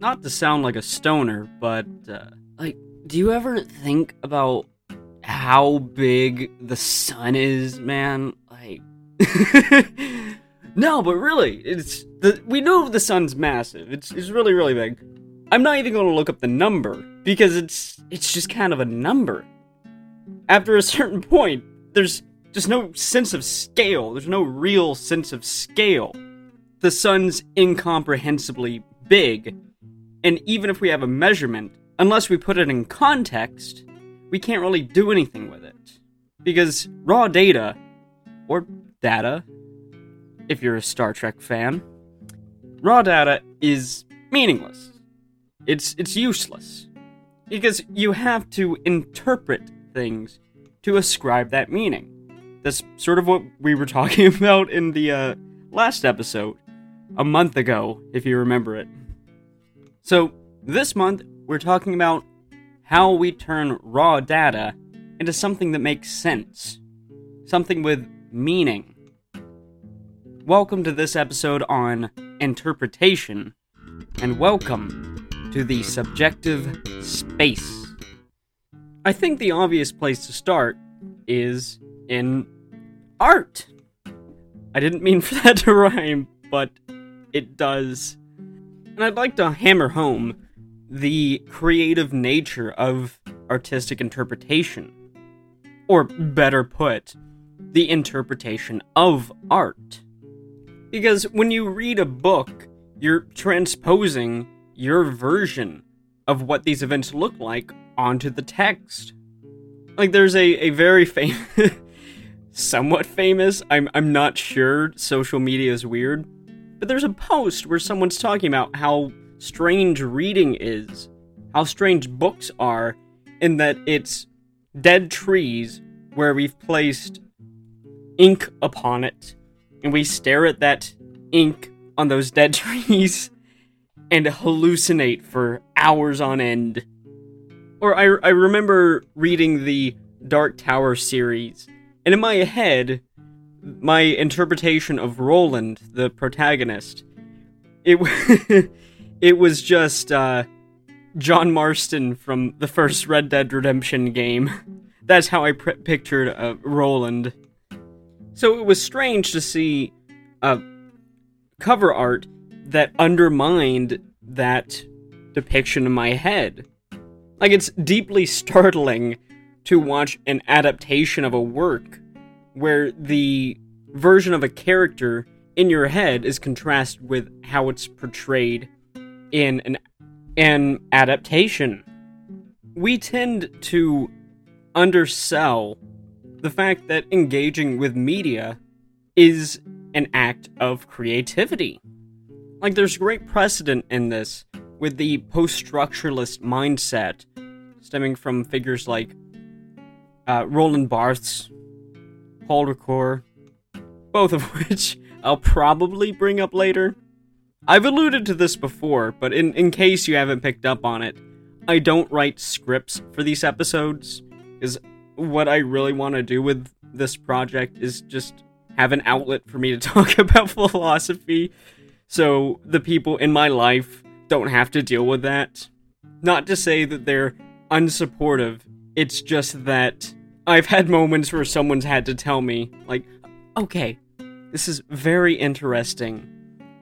not to sound like a stoner, but uh, like, do you ever think about how big the sun is, man? Like, no, but really, it's the we know the sun's massive. It's it's really really big. I'm not even going to look up the number because it's it's just kind of a number. After a certain point, there's just no sense of scale. There's no real sense of scale. The sun's incomprehensibly big, and even if we have a measurement, unless we put it in context, we can't really do anything with it. Because raw data, or data, if you're a Star Trek fan, raw data is meaningless. It's it's useless. Because you have to interpret things to ascribe that meaning. That's sort of what we were talking about in the uh, last episode, a month ago, if you remember it. So, this month, we're talking about how we turn raw data into something that makes sense, something with meaning. Welcome to this episode on interpretation, and welcome to the subjective space. I think the obvious place to start is in art. I didn't mean for that to rhyme, but it does. And I'd like to hammer home the creative nature of artistic interpretation. Or better put, the interpretation of art. Because when you read a book, you're transposing your version of what these events look like onto the text. Like there's a, a very famous somewhat famous, I'm I'm not sure social media is weird, but there's a post where someone's talking about how strange reading is, how strange books are, in that it's dead trees where we've placed ink upon it, and we stare at that ink on those dead trees and hallucinate for hours on end. Or I, I remember reading the Dark Tower series, and in my head, my interpretation of Roland, the protagonist, it it was just uh, John Marston from the first Red Dead Redemption game. That's how I pr- pictured uh, Roland. So it was strange to see uh, cover art that undermined that depiction in my head. Like, it's deeply startling to watch an adaptation of a work where the version of a character in your head is contrasted with how it's portrayed in an, an adaptation. We tend to undersell the fact that engaging with media is an act of creativity. Like, there's great precedent in this with the post structuralist mindset stemming from figures like uh, Roland Barthes, Ricoeur, both of which I'll probably bring up later. I've alluded to this before, but in, in case you haven't picked up on it, I don't write scripts for these episodes, because what I really want to do with this project is just have an outlet for me to talk about philosophy, so the people in my life don't have to deal with that. Not to say that they're unsupportive, it's just that I've had moments where someone's had to tell me, like, okay, this is very interesting,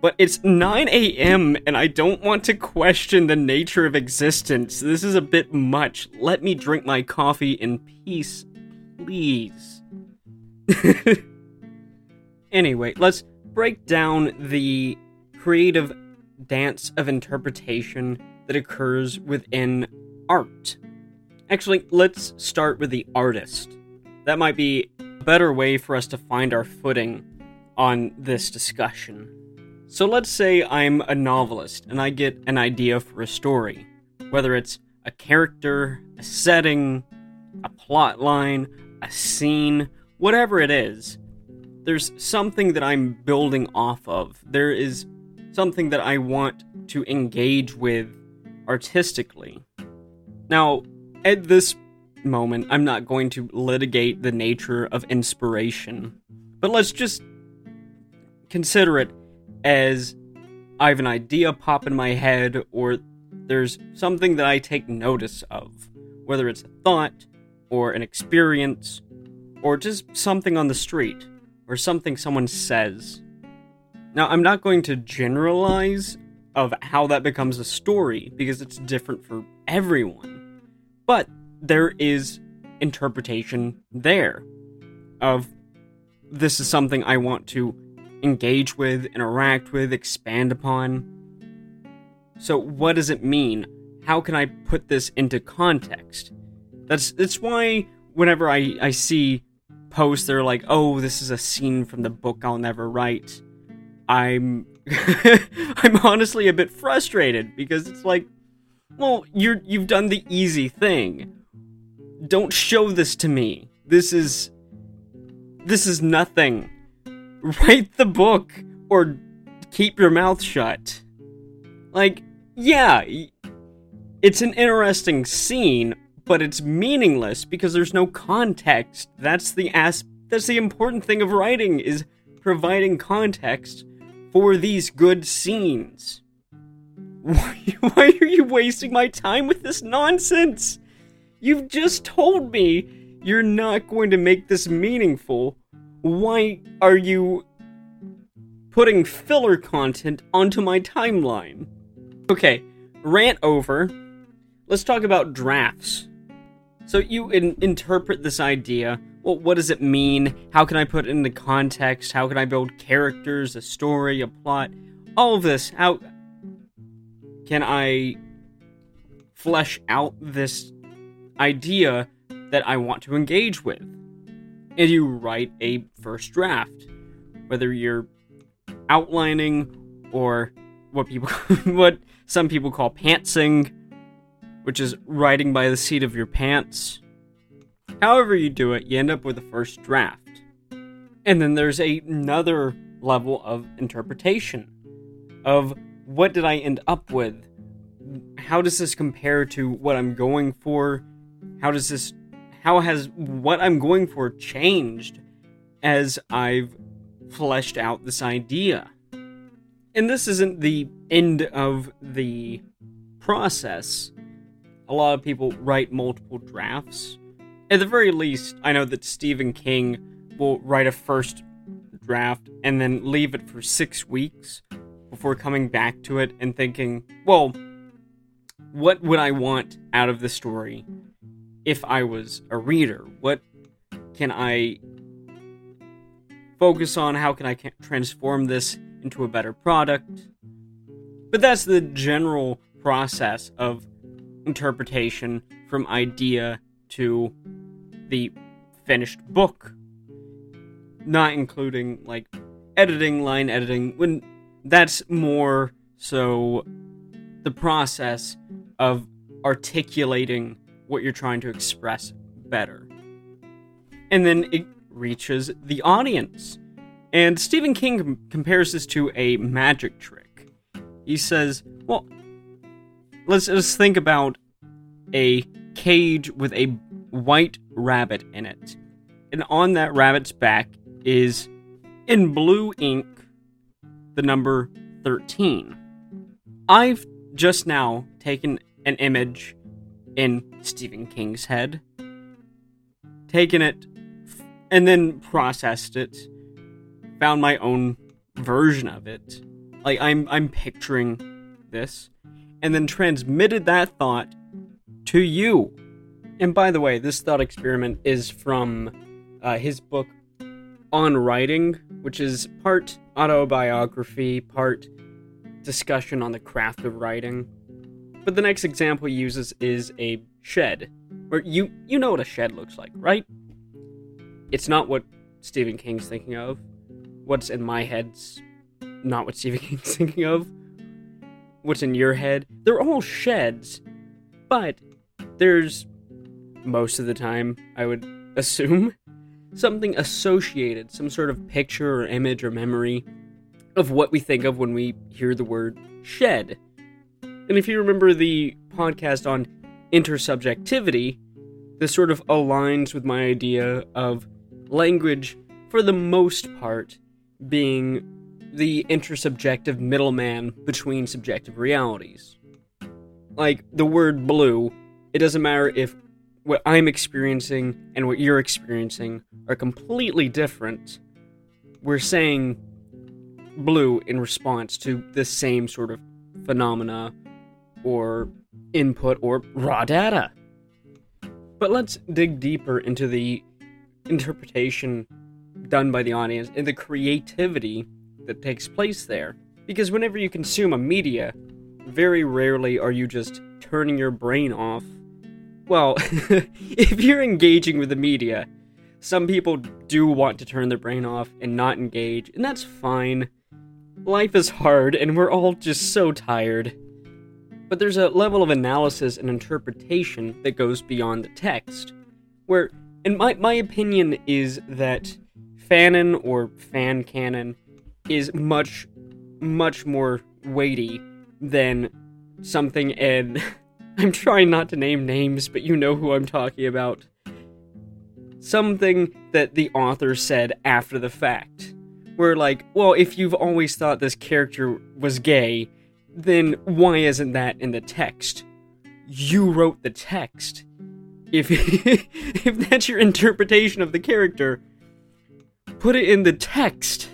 but it's 9 a.m. and I don't want to question the nature of existence. This is a bit much. Let me drink my coffee in peace, please. anyway, let's break down the creative dance of interpretation that occurs within art. Actually, let's start with the artist. That might be a better way for us to find our footing on this discussion. So let's say I'm a novelist and I get an idea for a story, whether it's a character, a setting, a plot line, a scene, whatever it is. There's something that I'm building off of. There is something that I want to engage with artistically. Now, at this moment, I'm not going to litigate the nature of inspiration, but let's just consider it as I have an idea pop in my head, or there's something that I take notice of, whether it's a thought, or an experience, or just something on the street, or something someone says. Now, I'm not going to generalize of how that becomes a story because it's different for everyone. But there is interpretation there of this is something I want to engage with, interact with, expand upon. So, what does it mean? How can I put this into context? That's that's why whenever I, I see posts they're like, oh, this is a scene from the book I'll never write, I'm I'm honestly a bit frustrated because it's like, well, you're you've done the easy thing. Don't show this to me. This is this is nothing. Write the book or keep your mouth shut. Like, yeah, it's an interesting scene, but it's meaningless because there's no context. That's the as that's the important thing of writing is providing context for these good scenes. Why, why are you wasting my time with this nonsense? You've just told me you're not going to make this meaningful. Why are you putting filler content onto my timeline? Okay, rant over. Let's talk about drafts. So you in- interpret this idea. Well, what does it mean? How can I put it into context? How can I build characters, a story, a plot? All of this. How can I flesh out this idea that I want to engage with? And you write a first draft, whether you're outlining or what people what some people call pantsing which is writing by the seat of your pants. However, you do it, you end up with a first draft. And then there's a, another level of interpretation of what did I end up with? How does this compare to what I'm going for? How does this how has what I'm going for changed as I've fleshed out this idea? And this isn't the end of the process a lot of people write multiple drafts. At the very least, I know that Stephen King will write a first draft and then leave it for six weeks before coming back to it and thinking, well, what would I want out of the story if I was a reader? What can I focus on? How can I transform this into a better product? But that's the general process of interpretation from idea to the finished book. Not including, like, editing, line editing, when that's more so the process of articulating what you're trying to express better. And then it reaches the audience. And Stephen King com- compares this to a magic trick. He says, well, let's just think about a cage with a white rabbit in it. And on that rabbit's back is, in blue ink, the number 13. I've just now taken an image in Stephen King's head, taken it, and then processed it, found my own version of it. Like I'm I'm picturing this, and then transmitted that thought to you. And by the way, this thought experiment is from uh, his book On Writing, which is part autobiography, part discussion on the craft of writing. But the next example he uses is a shed. Where you you know what a shed looks like, right? It's not what Stephen King's thinking of. What's in my head's not what Stephen King's thinking of what's in your head. They're all sheds, but there's most of the time, I would assume, something associated, some sort of picture or image or memory of what we think of when we hear the word shed. And if you remember the podcast on intersubjectivity, this sort of aligns with my idea of language, for the most part, being the intersubjective middleman between subjective realities. Like the word blue, it doesn't matter if what I'm experiencing and what you're experiencing are completely different. We're saying blue in response to the same sort of phenomena or input or raw data. But let's dig deeper into the interpretation done by the audience and the creativity that takes place there. Because whenever you consume a media, very rarely are you just turning your brain off. Well, if you're engaging with the media, some people do want to turn their brain off and not engage, and that's fine. Life is hard, and we're all just so tired. But there's a level of analysis and interpretation that goes beyond the text, where, in my, my opinion, is that fanon or fan canon is much, much more weighty than something and I'm trying not to name names, but you know who I'm talking about. Something that the author said after the fact. Where, like, well, if you've always thought this character was gay, then why isn't that in the text? You wrote the text. If if that's your interpretation of the character, put it in the text.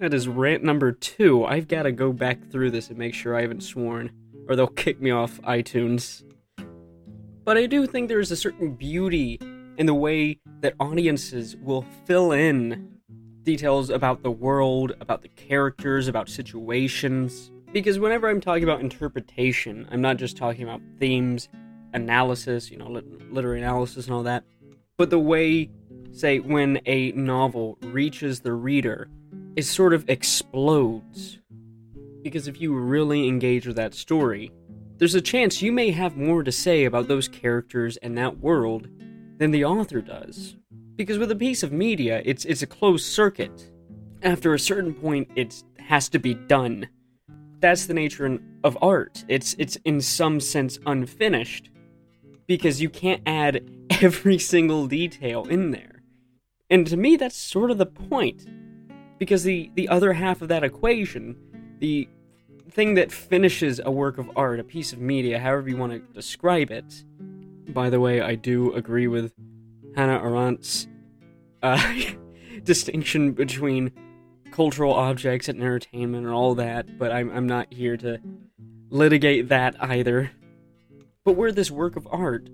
That is rant number two. I've got to go back through this and make sure I haven't sworn, or they'll kick me off iTunes. But I do think there's a certain beauty in the way that audiences will fill in details about the world, about the characters, about situations. Because whenever I'm talking about interpretation, I'm not just talking about themes, analysis, you know, literary analysis and all that, but the way, say, when a novel reaches the reader it sort of explodes. Because if you really engage with that story, there's a chance you may have more to say about those characters and that world than the author does. Because with a piece of media, it's it's a closed circuit. After a certain point, it has to be done. That's the nature of art. It's it's in some sense unfinished because you can't add every single detail in there. And to me, that's sort of the point because the the other half of that equation, the thing that finishes a work of art, a piece of media, however you want to describe it. By the way, I do agree with Hannah Arendt's uh, distinction between cultural objects and entertainment and all that, but I'm, I'm not here to litigate that either. But where this work of art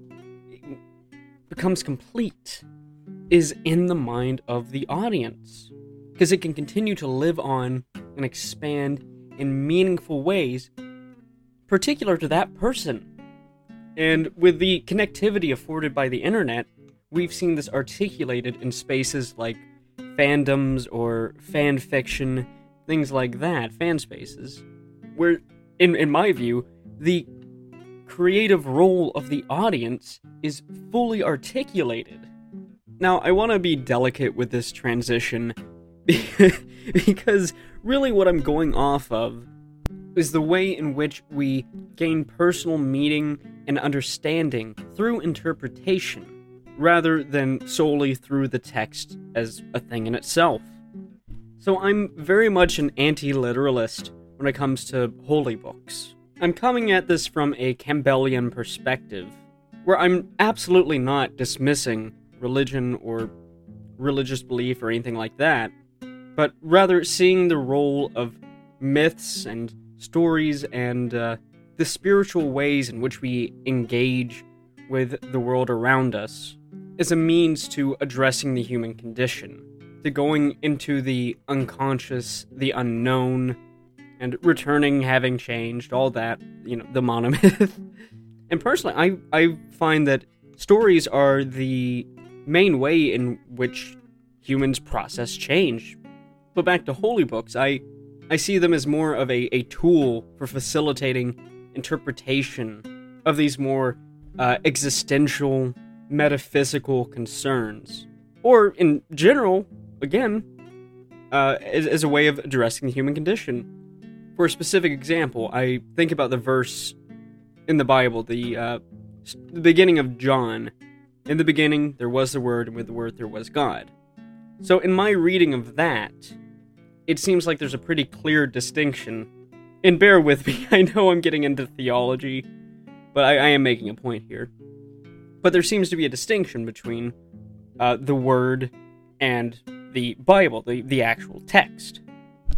becomes complete is in the mind of the audience because it can continue to live on and expand in meaningful ways particular to that person. And with the connectivity afforded by the internet, we've seen this articulated in spaces like fandoms or fan fiction, things like that, fan spaces, where, in, in my view, the creative role of the audience is fully articulated. Now, I want to be delicate with this transition because really what I'm going off of is the way in which we gain personal meaning and understanding through interpretation rather than solely through the text as a thing in itself. So I'm very much an anti literalist when it comes to holy books. I'm coming at this from a Campbellian perspective, where I'm absolutely not dismissing religion or religious belief or anything like that but rather seeing the role of myths and stories and uh, the spiritual ways in which we engage with the world around us as a means to addressing the human condition, to going into the unconscious, the unknown, and returning having changed, all that, you know, the monomyth. and personally, I, I find that stories are the main way in which humans process change but back to holy books, I I see them as more of a, a tool for facilitating interpretation of these more uh, existential, metaphysical concerns. Or, in general, again, uh, as, as a way of addressing the human condition. For a specific example, I think about the verse in the Bible, the, uh, the beginning of John. In the beginning, there was the Word, and with the Word, there was God. So, in my reading of that, it seems like there's a pretty clear distinction. And bear with me, I know I'm getting into theology, but I, I am making a point here. But there seems to be a distinction between uh, the Word and the Bible, the, the actual text.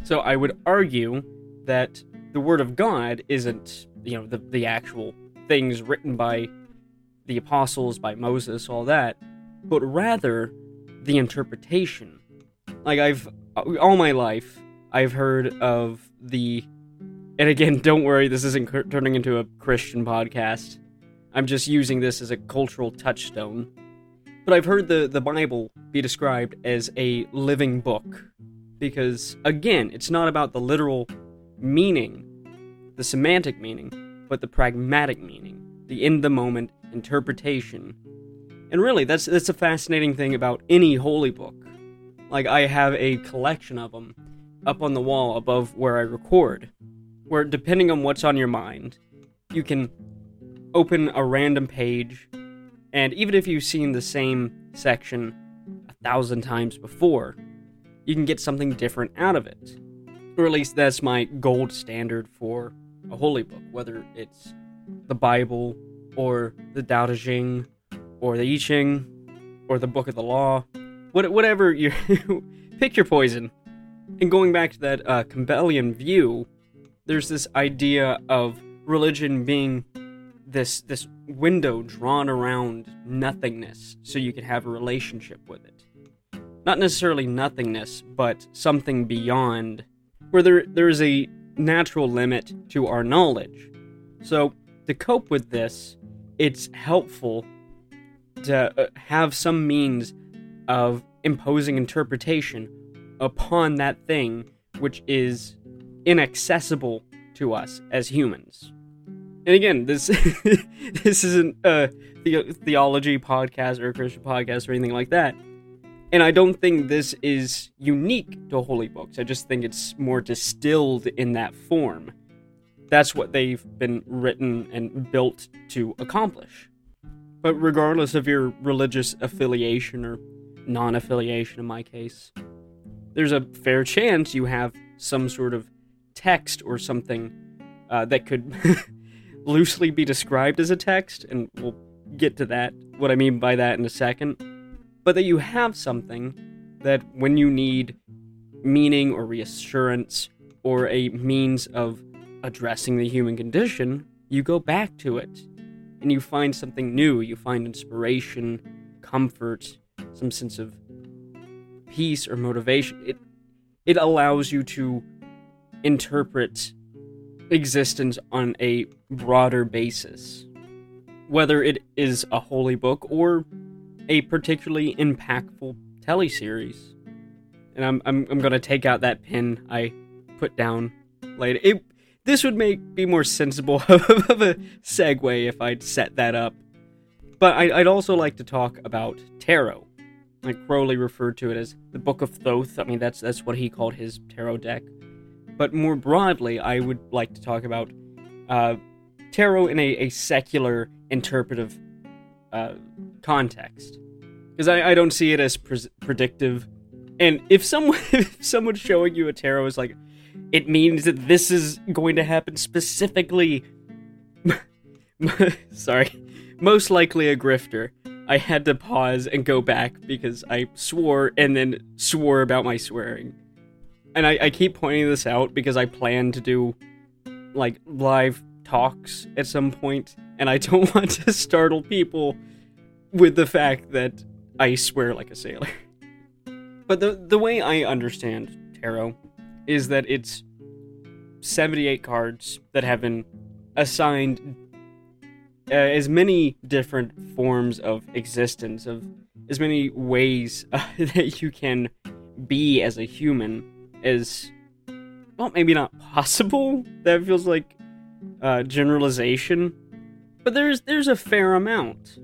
So I would argue that the Word of God isn't, you know, the, the actual things written by the apostles, by Moses, all that, but rather the interpretation. Like, I've, all my life, I've heard of the, and again, don't worry, this isn't turning into a Christian podcast. I'm just using this as a cultural touchstone. But I've heard the, the Bible be described as a living book. Because, again, it's not about the literal meaning, the semantic meaning, but the pragmatic meaning, the in the moment interpretation. And really, that's that's a fascinating thing about any holy book. Like I have a collection of them up on the wall above where I record, where depending on what's on your mind, you can open a random page, and even if you've seen the same section a thousand times before, you can get something different out of it. Or at least that's my gold standard for a holy book, whether it's the Bible or the Tao Te Ching or the I Ching or the Book of the Law. What, whatever you pick your poison. And going back to that uh, Campbellian view, there's this idea of religion being this this window drawn around nothingness so you can have a relationship with it. Not necessarily nothingness, but something beyond where there there is a natural limit to our knowledge. So, to cope with this, it's helpful to uh, have some means of imposing interpretation upon that thing which is inaccessible to us as humans. And again, this this isn't a theology podcast or a Christian podcast or anything like that. And I don't think this is unique to holy books. I just think it's more distilled in that form. That's what they've been written and built to accomplish. But regardless of your religious affiliation or non affiliation, in my case, there's a fair chance you have some sort of text or something uh, that could loosely be described as a text, and we'll get to that, what I mean by that in a second. But that you have something that when you need meaning or reassurance or a means of addressing the human condition, you go back to it and you find something new. You find inspiration, comfort, some sense of peace or motivation. It it allows you to interpret existence on a broader basis. Whether it is a holy book or a particularly impactful teleseries. And I'm I'm, I'm gonna take out that pin I put down later. It this would make be more sensible of a segue if I'd set that up. But I, would also like to talk about tarot. Like Crowley referred to it as the Book of Thoth. I mean, that's that's what he called his tarot deck. But more broadly, I would like to talk about uh, tarot in a, a secular interpretive uh, context, because I, I don't see it as pre- predictive. And if someone if someone's showing you a tarot is like, it means that this is going to happen specifically. Sorry, most likely a grifter. I had to pause and go back because I swore and then swore about my swearing. And I, I keep pointing this out because I plan to do like live talks at some point, and I don't want to startle people with the fact that I swear like a sailor. But the the way I understand tarot is that it's 78 cards that have been assigned uh, as many different forms of existence, of as many ways uh, that you can be as a human as well, maybe not possible. That feels like uh, generalization, but there's there's a fair amount,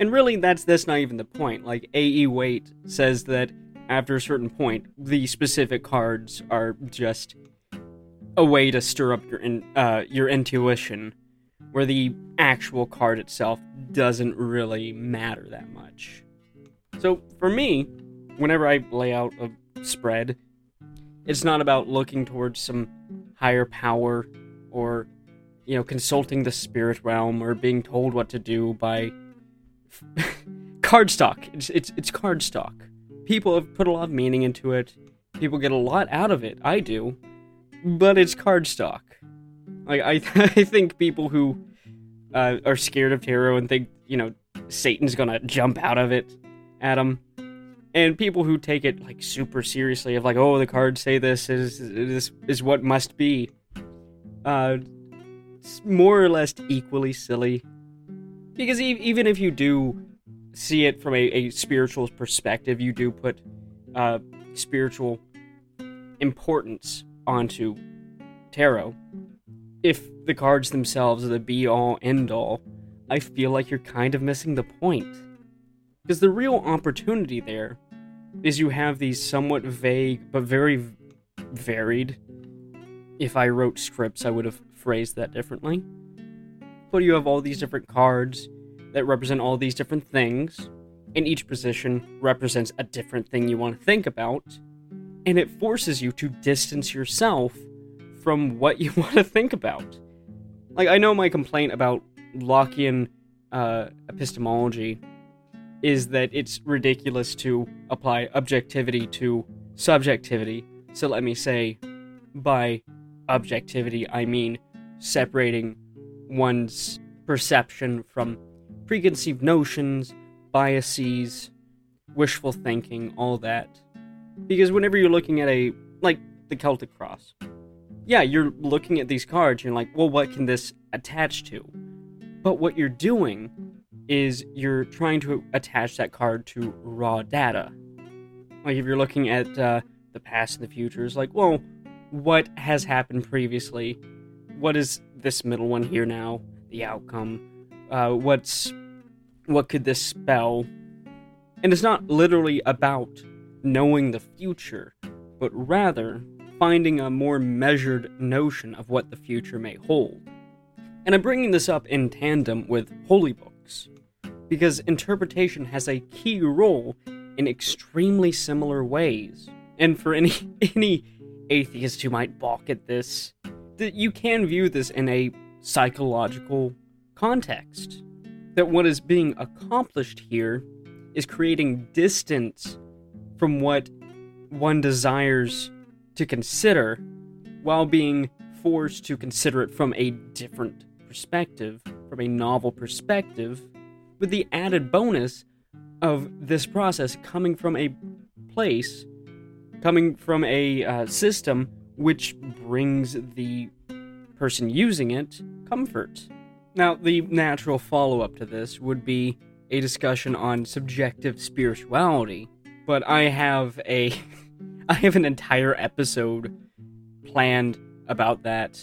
and really that's that's not even the point. Like A. E. Waite says that after a certain point, the specific cards are just a way to stir up your in, uh, your intuition, where the actual card itself doesn't really matter that much. So for me, whenever I lay out a spread, It's not about looking towards some higher power or, you know, consulting the spirit realm or being told what to do by cardstock. It's, it's, it's cardstock. People have put a lot of meaning into it. People get a lot out of it. I do. But it's cardstock. Like, I, I think people who uh, are scared of tarot and think, you know, Satan's gonna jump out of it them. And people who take it like super seriously, of like, oh, the cards say this is this is what must be. Uh, it's more or less equally silly, because e- even if you do see it from a, a spiritual perspective, you do put uh, spiritual importance onto tarot. If the cards themselves are the be all end all, I feel like you're kind of missing the point. Because the real opportunity there is you have these somewhat vague but very varied. If I wrote scripts, I would have phrased that differently. But you have all these different cards that represent all these different things, and each position represents a different thing you want to think about, and it forces you to distance yourself from what you want to think about. Like, I know my complaint about Lockean uh, epistemology is that it's ridiculous to apply objectivity to subjectivity. So let me say, by objectivity, I mean separating one's perception from preconceived notions, biases, wishful thinking, all that. Because whenever you're looking at a, like, the Celtic Cross, yeah, you're looking at these cards, you're like, well, what can this attach to? But what you're doing is you're trying to attach that card to raw data. Like if you're looking at uh, the past and the future, it's like, well, what has happened previously? What is this middle one here now? The outcome. Uh, what's what could this spell? And it's not literally about knowing the future, but rather finding a more measured notion of what the future may hold. And I'm bringing this up in tandem with holy books, because interpretation has a key role in extremely similar ways. And for any any atheist who might balk at this, that you can view this in a psychological context. That what is being accomplished here is creating distance from what one desires to consider while being forced to consider it from a different perspective, from a novel perspective, with the added bonus of this process coming from a place, coming from a uh, system which brings the person using it comfort. Now, the natural follow up to this would be a discussion on subjective spirituality, but I have a I have an entire episode planned about that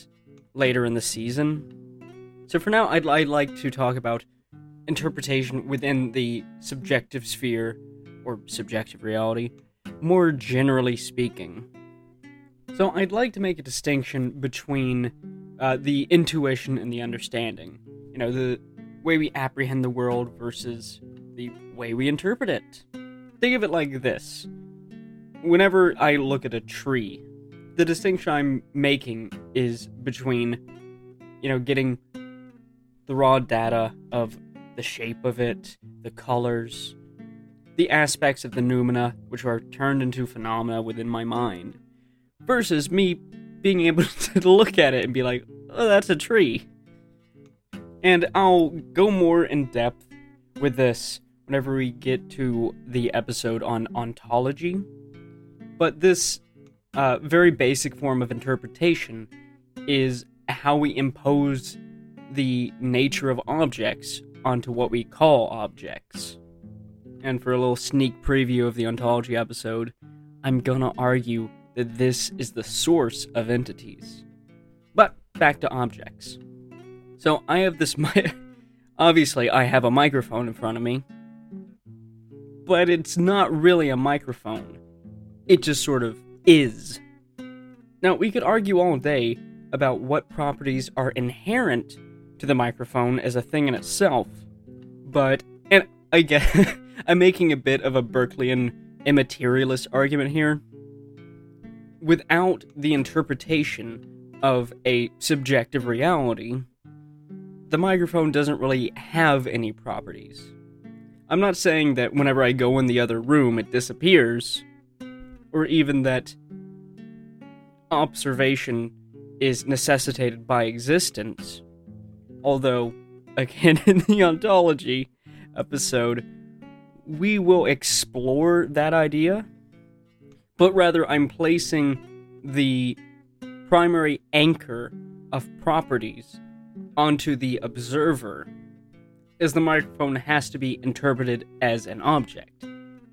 later in the season. So for now, I'd, I'd like to talk about interpretation within the subjective sphere or subjective reality, more generally speaking. So I'd like to make a distinction between uh, the intuition and the understanding. You know, the way we apprehend the world versus the way we interpret it. Think of it like this. Whenever I look at a tree, the distinction I'm making is between, you know, getting the raw data of the shape of it, the colors, the aspects of the noumena which are turned into phenomena within my mind, versus me being able to look at it and be like, oh, that's a tree. And I'll go more in depth with this whenever we get to the episode on ontology. But this uh, very basic form of interpretation is how we impose the nature of objects onto what we call objects. And for a little sneak preview of the ontology episode, I'm gonna argue that this is the source of entities. But back to objects. So I have this mic. Obviously, I have a microphone in front of me, but it's not really a microphone. It just sort of is. Now, we could argue all day about what properties are inherent to the microphone as a thing in itself. But, and I get, I'm making a bit of a Berkeleyan immaterialist argument here. without the interpretation of a subjective reality, the microphone doesn't really have any properties. I'm not saying that whenever I go in the other room it disappears, or even that observation is necessitated by existence. Although, again, in the ontology episode, we will explore that idea, but rather I'm placing the primary anchor of properties onto the observer, as the microphone has to be interpreted as an object,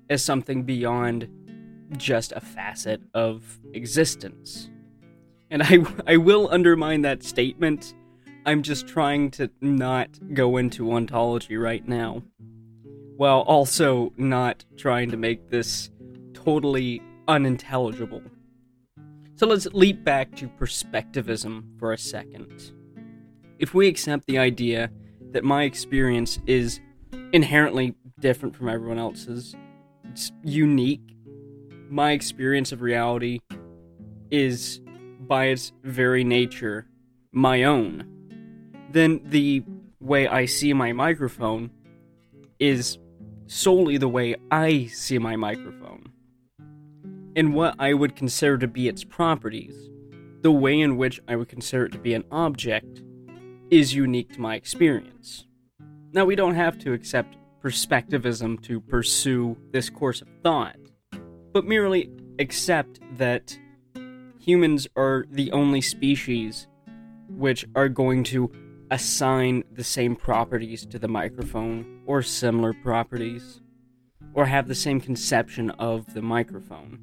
as something beyond just a facet of existence. And I, I will undermine that statement. I'm just trying to not go into ontology right now. While also not trying to make this totally unintelligible. So let's leap back to perspectivism for a second. If we accept the idea that my experience is inherently different from everyone else's, it's unique, my experience of reality is, by its very nature, my own, then the way I see my microphone is solely the way I see my microphone. And what I would consider to be its properties, the way in which I would consider it to be an object, is unique to my experience. Now, we don't have to accept perspectivism to pursue this course of thought but merely accept that humans are the only species which are going to assign the same properties to the microphone or similar properties or have the same conception of the microphone.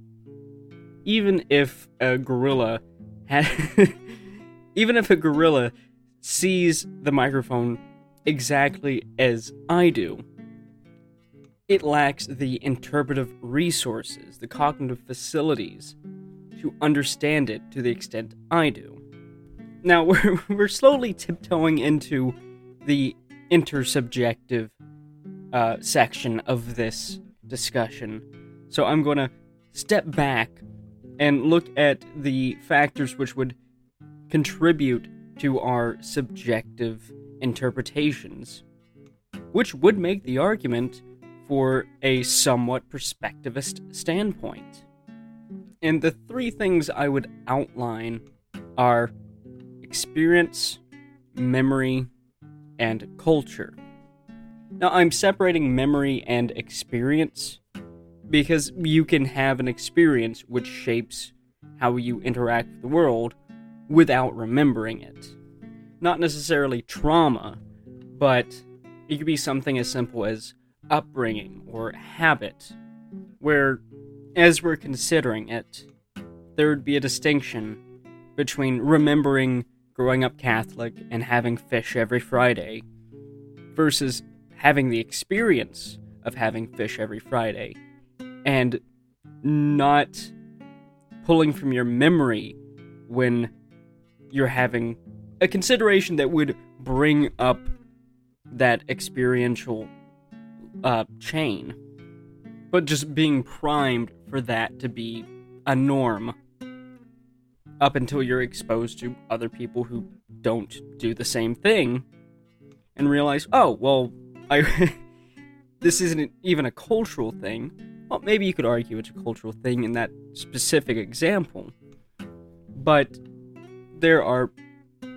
Even if a gorilla had even if a gorilla sees the microphone exactly as I do, it lacks the interpretive resources, the cognitive facilities to understand it to the extent I do. Now, we're, we're slowly tiptoeing into the intersubjective uh, section of this discussion. So I'm going to step back and look at the factors which would contribute to our subjective interpretations, which would make the argument for a somewhat perspectivist standpoint. And the three things I would outline are experience, memory, and culture. Now, I'm separating memory and experience because you can have an experience which shapes how you interact with the world without remembering it. Not necessarily trauma, but it could be something as simple as upbringing or habit, where, as we're considering it, there would be a distinction between remembering growing up Catholic and having fish every Friday versus having the experience of having fish every Friday and not pulling from your memory when you're having a consideration that would bring up that experiential uh, chain, but just being primed for that to be a norm up until you're exposed to other people who don't do the same thing and realize, oh, well, I this isn't even a cultural thing. Well, maybe you could argue it's a cultural thing in that specific example. But there are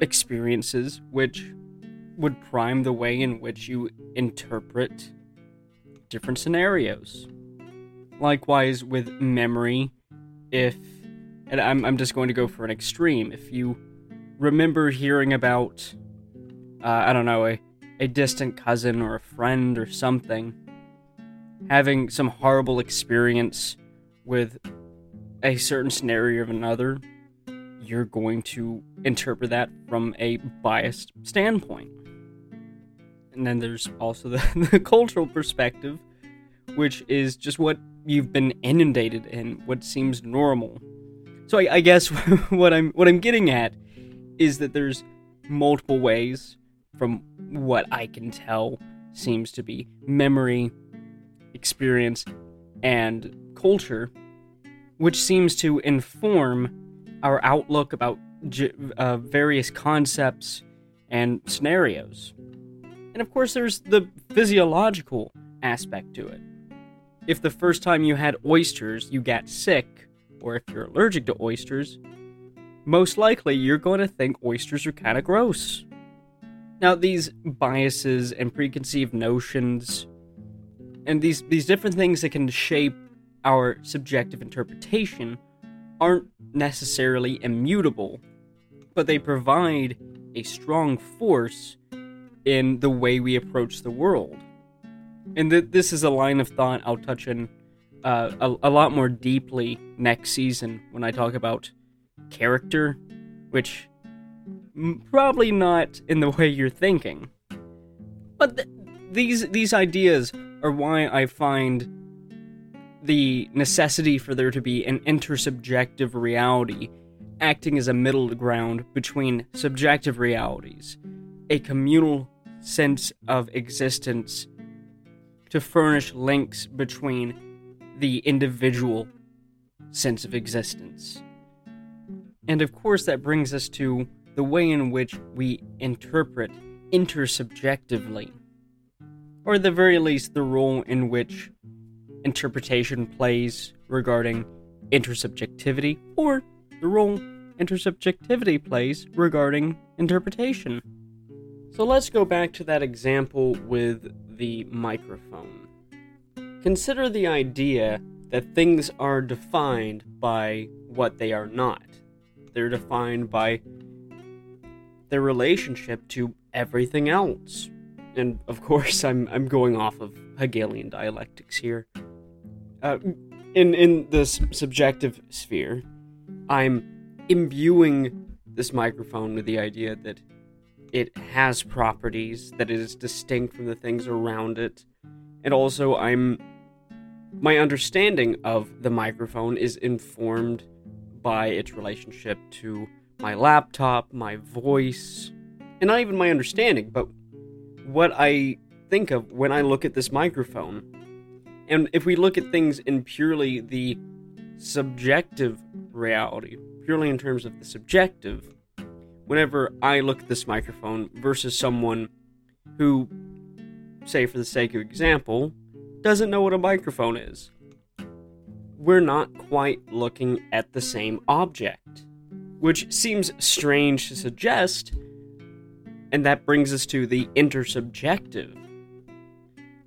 experiences which would prime the way in which you interpret different scenarios. Likewise, with memory, if, and I'm, I'm just going to go for an extreme, if you remember hearing about, uh, I don't know, a, a distant cousin or a friend or something, having some horrible experience with a certain scenario of another, you're going to interpret that from a biased standpoint. And then there's also the, the cultural perspective, which is just what you've been inundated in, what seems normal. So I, I guess what I'm what I'm getting at is that there's multiple ways, from what I can tell, seems to be memory, experience, and culture which seems to inform our outlook about uh, various concepts and scenarios. And of course, there's the physiological aspect to it. If the first time you had oysters you got sick, or if you're allergic to oysters, most likely you're going to think oysters are kind of gross. Now, these biases and preconceived notions, and these, these different things that can shape our subjective interpretation, aren't necessarily immutable, but they provide a strong force in the way we approach the world. And th- this is a line of thought I'll touch on uh, a, a lot more deeply next season when I talk about character, which probably not in the way you're thinking. But th- these these ideas are why I find the necessity for there to be an intersubjective reality acting as a middle ground between subjective realities, a communal sense of existence to furnish links between the individual sense of existence. And of course, that brings us to the way in which we interpret intersubjectively, or at the very least, the role in which interpretation plays regarding intersubjectivity, or the role intersubjectivity plays regarding interpretation. So let's go back to that example with the microphone. Consider the idea that things are defined by what they are not. They're defined by their relationship to everything else. And of course, I'm I'm going off of Hegelian dialectics here. Uh, in in the subjective sphere, I'm imbuing this microphone with the idea that it has properties, that it is distinct from the things around it, and also I'm my understanding of the microphone is informed by its relationship to my laptop, my voice, and not even my understanding, but what I think of when I look at this microphone. And if we look at things in purely the subjective reality, purely in terms of the subjective, whenever I look at this microphone versus someone who, say for the sake of example, doesn't know what a microphone is, we're not quite looking at the same object, which seems strange to suggest, and that brings us to the intersubjective.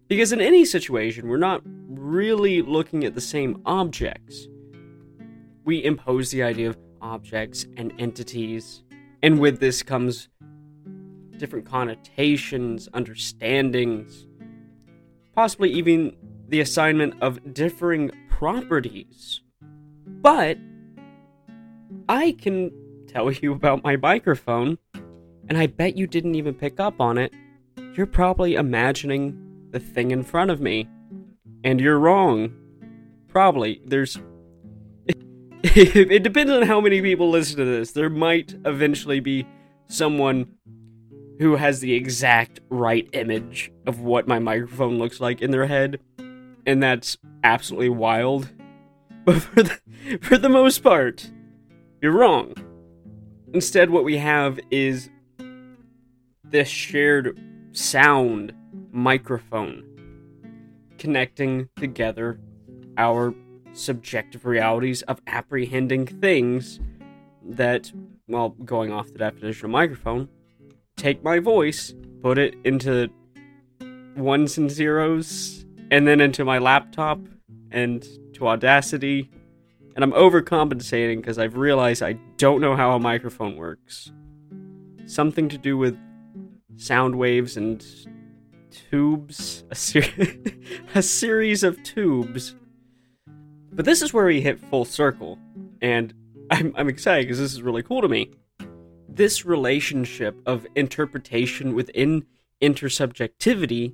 Because in any situation, we're not really looking at the same objects. We impose the idea of objects and entities, and with this comes different connotations, understandings, possibly even the assignment of differing properties. But I can tell you about my microphone, and I bet you didn't even pick up on it. You're probably imagining the thing in front of me, and you're wrong. Probably. There's. it depends on how many people listen to this. There might eventually be someone who has the exact right image of what my microphone looks like in their head, and that's absolutely wild. But for the, for the most part, you're wrong. Instead, what we have is this shared sound microphone connecting together our subjective realities of apprehending things that, well, going off the definition of microphone, take my voice, put it into ones and zeros, and then into my laptop and to Audacity. And I'm overcompensating because I've realized I don't know how a microphone works. Something to do with sound waves and tubes, a, ser- a series of tubes. But this is where we hit full circle, and I'm, I'm excited because this is really cool to me this relationship of interpretation within intersubjectivity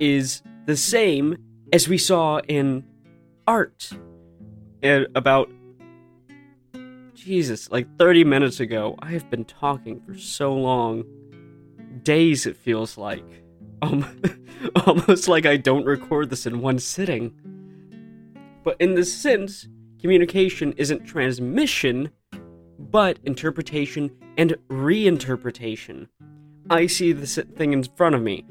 is the same as we saw in art and about Jesus, like 30 minutes ago, I have been talking for so long. Days, it feels like. Um, almost like I don't record this in one sitting. But in this sense, communication isn't transmission, but interpretation and reinterpretation. I see this thing in front of me.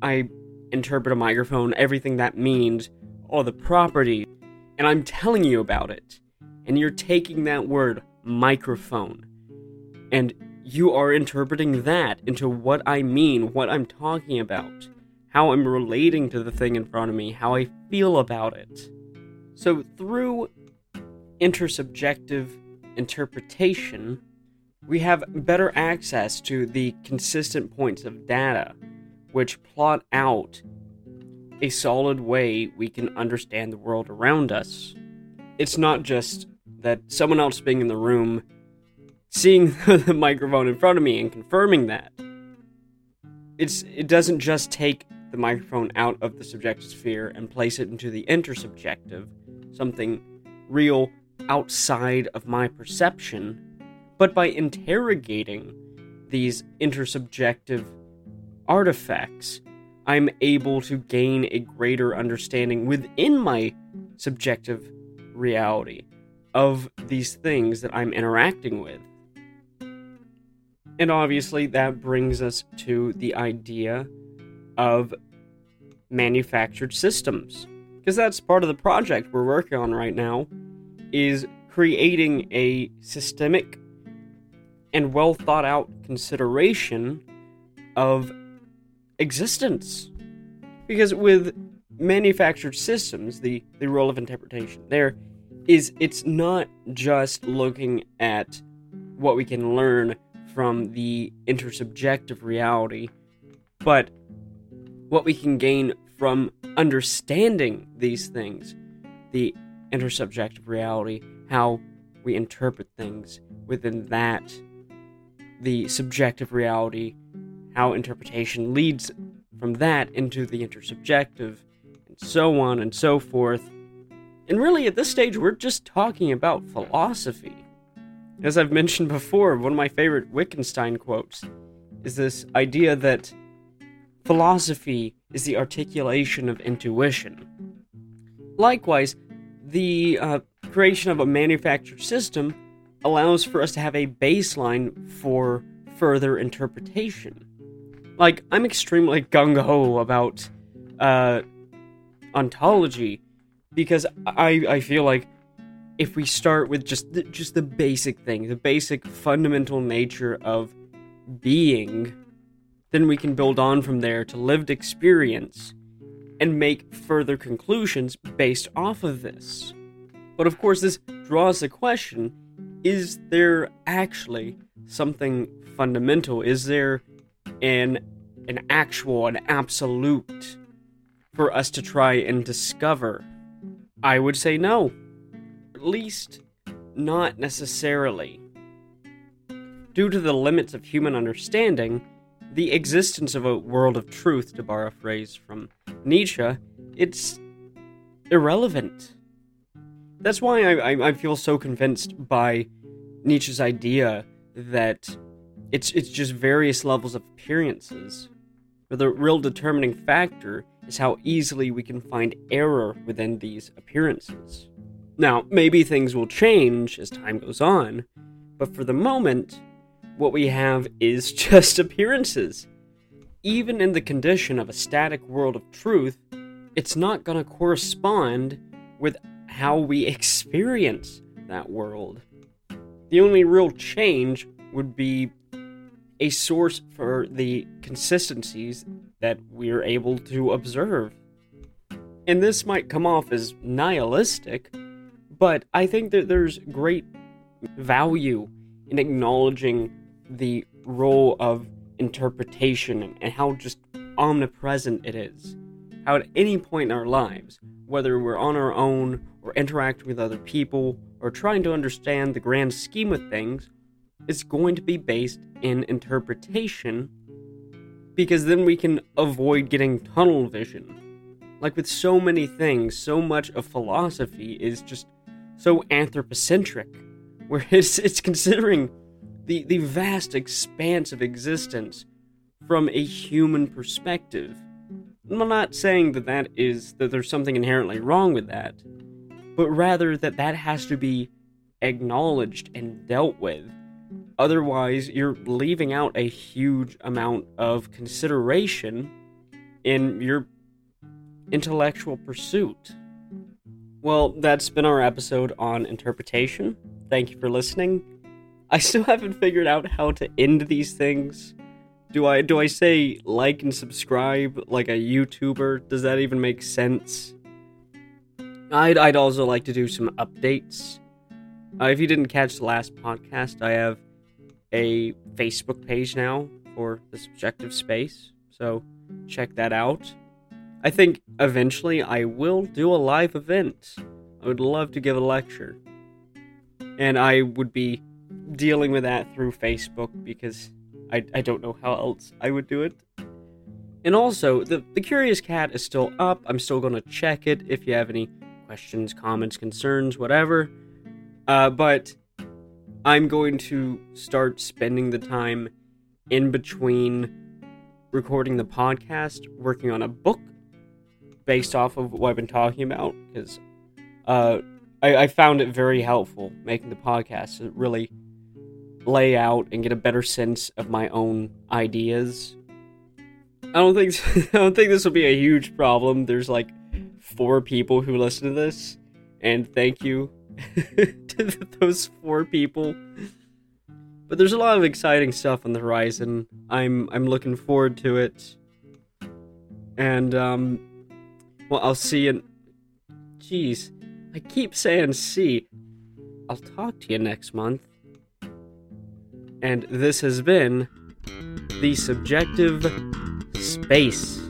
I interpret a microphone, everything that means, all the properties, and I'm telling you about it. And you're taking that word, microphone, and you are interpreting that into what I mean, what I'm talking about, how I'm relating to the thing in front of me, how I feel about it. So, through intersubjective interpretation, we have better access to the consistent points of data, which plot out a solid way we can understand the world around us. It's not just that someone else being in the room, seeing the microphone in front of me and confirming that. It's it doesn't just take the microphone out of the subjective sphere and place it into the intersubjective, something real outside of my perception, but by interrogating these intersubjective artifacts, I'm able to gain a greater understanding within my subjective reality of these things that I'm interacting with. And obviously, that brings us to the idea of manufactured systems. Because that's part of the project we're working on right now, is creating a systemic and well thought out consideration of existence. Because with manufactured systems, the, the role of interpretation there is it's not just looking at what we can learn from the intersubjective reality, but what we can gain from understanding these things, the intersubjective reality, how we interpret things within that, the subjective reality, how interpretation leads from that into the intersubjective, and so on and so forth. And really, at this stage, we're just talking about philosophy. As I've mentioned before, one of my favorite Wittgenstein quotes is this idea that philosophy is the articulation of intuition. Likewise, the uh, creation of a manufactured system allows for us to have a baseline for further interpretation. Like, I'm extremely gung ho about uh, ontology because I, I feel like if we start with just the, just the basic thing, the basic fundamental nature of being, then we can build on from there to lived experience and make further conclusions based off of this. But of course, this draws the question is there actually something fundamental? Is there an, an actual, an absolute for us to try and discover? I would say no. At least, not necessarily. Due to the limits of human understanding, the existence of a world of truth, to borrow a phrase from Nietzsche, it's irrelevant. That's why I, I, I feel so convinced by Nietzsche's idea that it's it's just various levels of appearances. But the real determining factor is how easily we can find error within these appearances. Now, maybe things will change as time goes on, but for the moment, what we have is just appearances. Even in the condition of a static world of truth, it's not going to correspond with how we experience that world. The only real change would be a source for the consistencies that we're able to observe. And this might come off as nihilistic, but I think that there's great value in acknowledging the role of interpretation and how just omnipresent it is. How at any point in our lives, whether we're on our own or interacting with other people or trying to understand the grand scheme of things, it's going to be based in interpretation because then we can avoid getting tunnel vision. Like with so many things, so much of philosophy is just so anthropocentric, where it's, it's considering the, the vast expanse of existence from a human perspective. I'm not saying that that is that there's something inherently wrong with that, but rather that that has to be acknowledged and dealt with. Otherwise, you're leaving out a huge amount of consideration in your intellectual pursuit. Well, that's been our episode on interpretation. Thank you for listening. I still haven't figured out how to end these things. Do I do I say like and subscribe like a YouTuber? Does that even make sense? I'd I'd also like to do some updates. Uh, if you didn't catch the last podcast, I have a Facebook page now for the subjective space, so check that out. I think eventually I will do a live event. I would love to give a lecture. And I would be dealing with that through Facebook because I, I don't know how else I would do it. And also, the, the Curious Cat is still up. I'm still going to check it if you have any questions, comments, concerns, whatever. Uh, but I'm going to start spending the time in between recording the podcast, working on a book based off of what I've been talking about, because uh, I, I found it very helpful making the podcast It really lay out and get a better sense of my own ideas. I don't think I don't think this will be a huge problem. There's like four people who listen to this, and thank you to those four people. But there's a lot of exciting stuff on the horizon. I'm I'm looking forward to it. And um well I'll see you In... Jeez. I keep saying see. I'll talk to you next month. And this has been the subjective space.